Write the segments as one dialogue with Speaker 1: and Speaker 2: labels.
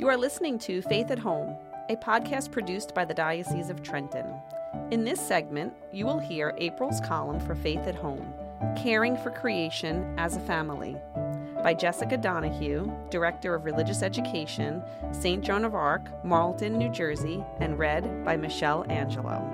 Speaker 1: You are listening to Faith at Home, a podcast produced by the Diocese of Trenton. In this segment, you will hear April's column for Faith at Home Caring for Creation as a Family by Jessica Donahue, Director of Religious Education, St. Joan of Arc, Marlton, New Jersey, and read by Michelle Angelo.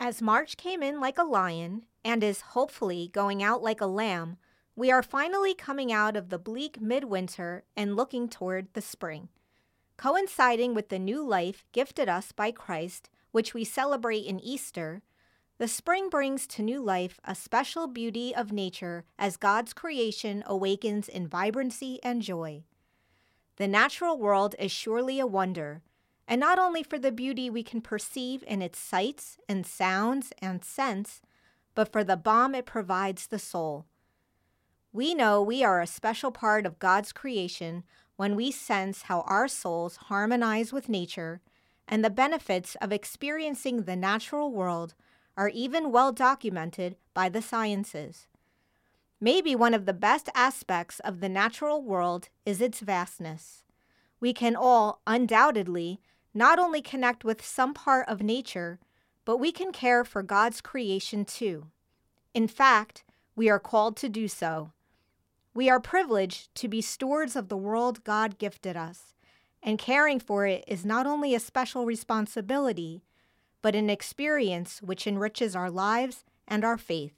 Speaker 2: As March came in like a lion and is hopefully going out like a lamb, we are finally coming out of the bleak midwinter and looking toward the spring. Coinciding with the new life gifted us by Christ, which we celebrate in Easter, the spring brings to new life a special beauty of nature as God's creation awakens in vibrancy and joy. The natural world is surely a wonder, and not only for the beauty we can perceive in its sights and sounds and scents, but for the balm it provides the soul we know we are a special part of God's creation when we sense how our souls harmonize with nature, and the benefits of experiencing the natural world are even well documented by the sciences. Maybe one of the best aspects of the natural world is its vastness. We can all, undoubtedly, not only connect with some part of nature, but we can care for God's creation too. In fact, we are called to do so. We are privileged to be stewards of the world God gifted us, and caring for it is not only a special responsibility, but an experience which enriches our lives and our faith.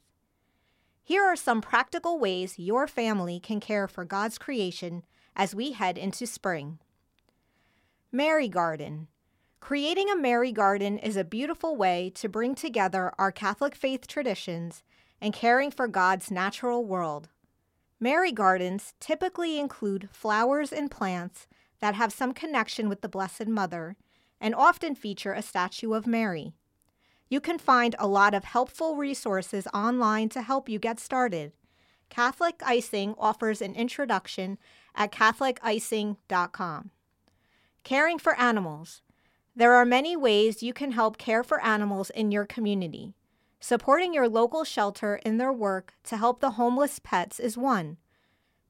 Speaker 2: Here are some practical ways your family can care for God's creation as we head into spring. Mary Garden. Creating a Mary Garden is a beautiful way to bring together our Catholic faith traditions and caring for God's natural world. Mary gardens typically include flowers and plants that have some connection with the Blessed Mother and often feature a statue of Mary. You can find a lot of helpful resources online to help you get started. Catholic Icing offers an introduction at CatholicIcing.com. Caring for animals. There are many ways you can help care for animals in your community. Supporting your local shelter in their work to help the homeless pets is one.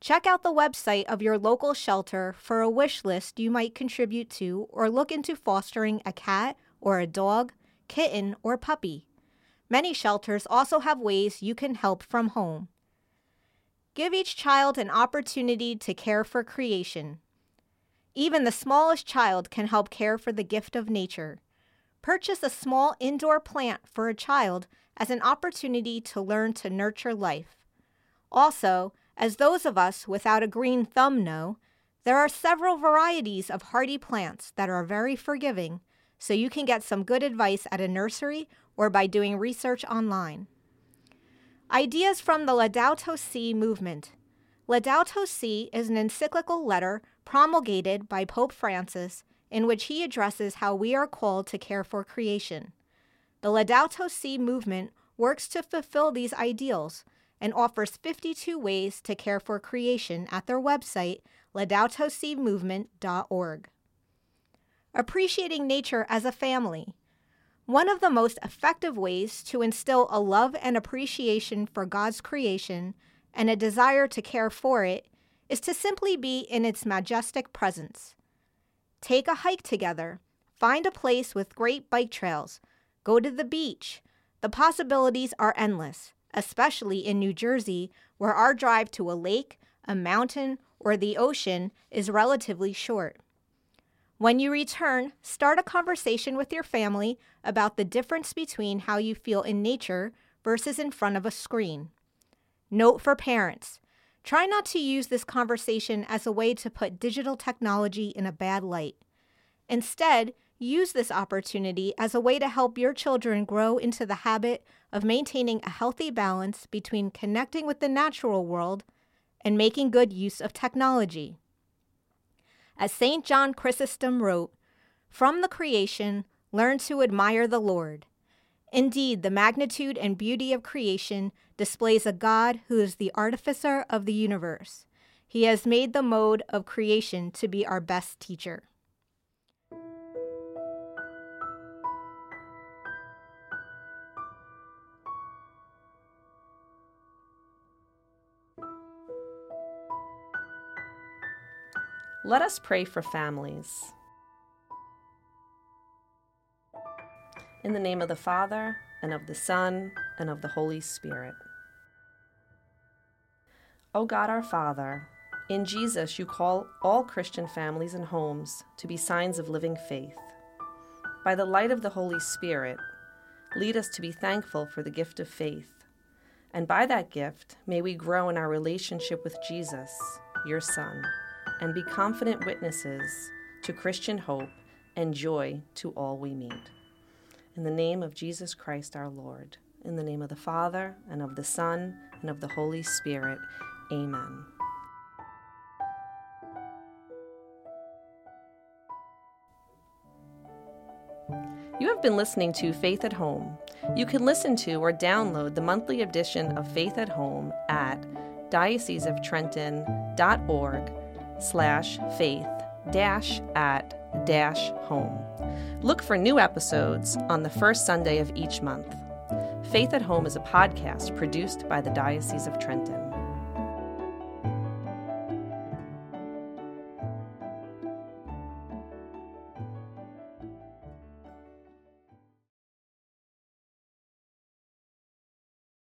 Speaker 2: Check out the website of your local shelter for a wish list you might contribute to or look into fostering a cat or a dog, kitten, or puppy. Many shelters also have ways you can help from home. Give each child an opportunity to care for creation. Even the smallest child can help care for the gift of nature. Purchase a small indoor plant for a child as an opportunity to learn to nurture life. Also, as those of us without a green thumb know, there are several varieties of hardy plants that are very forgiving, so you can get some good advice at a nursery or by doing research online. Ideas from the Laudato Si movement. Laudato Si is an encyclical letter promulgated by Pope Francis in which he addresses how we are called to care for creation. The Laudato Si movement works to fulfill these ideals and offers 52 ways to care for creation at their website, laudatosi.movement.org. Appreciating nature as a family. One of the most effective ways to instill a love and appreciation for God's creation and a desire to care for it is to simply be in its majestic presence. Take a hike together, find a place with great bike trails, go to the beach. The possibilities are endless, especially in New Jersey, where our drive to a lake, a mountain, or the ocean is relatively short. When you return, start a conversation with your family about the difference between how you feel in nature versus in front of a screen. Note for parents try not to use this conversation as a way to put digital technology in a bad light. Instead, use this opportunity as a way to help your children grow into the habit of maintaining a healthy balance between connecting with the natural world and making good use of technology. As St. John Chrysostom wrote, From the creation, learn to admire the Lord. Indeed, the magnitude and beauty of creation displays a God who is the artificer of the universe. He has made the mode of creation to be our best teacher.
Speaker 1: Let us pray for families. In the name of the Father, and of the Son, and of the Holy Spirit. O God our Father, in Jesus you call all Christian families and homes to be signs of living faith. By the light of the Holy Spirit, lead us to be thankful for the gift of faith. And by that gift, may we grow in our relationship with Jesus, your Son, and be confident witnesses to Christian hope and joy to all we meet. In the name of Jesus Christ our Lord, in the name of the Father, and of the Son, and of the Holy Spirit, amen. You have been listening to Faith at Home. You can listen to or download the monthly edition of Faith at Home at dioceseoftrenton.org slash faith dash at dash home. Look for new episodes on the first Sunday of each month. Faith at Home is a podcast produced by the Diocese of Trenton.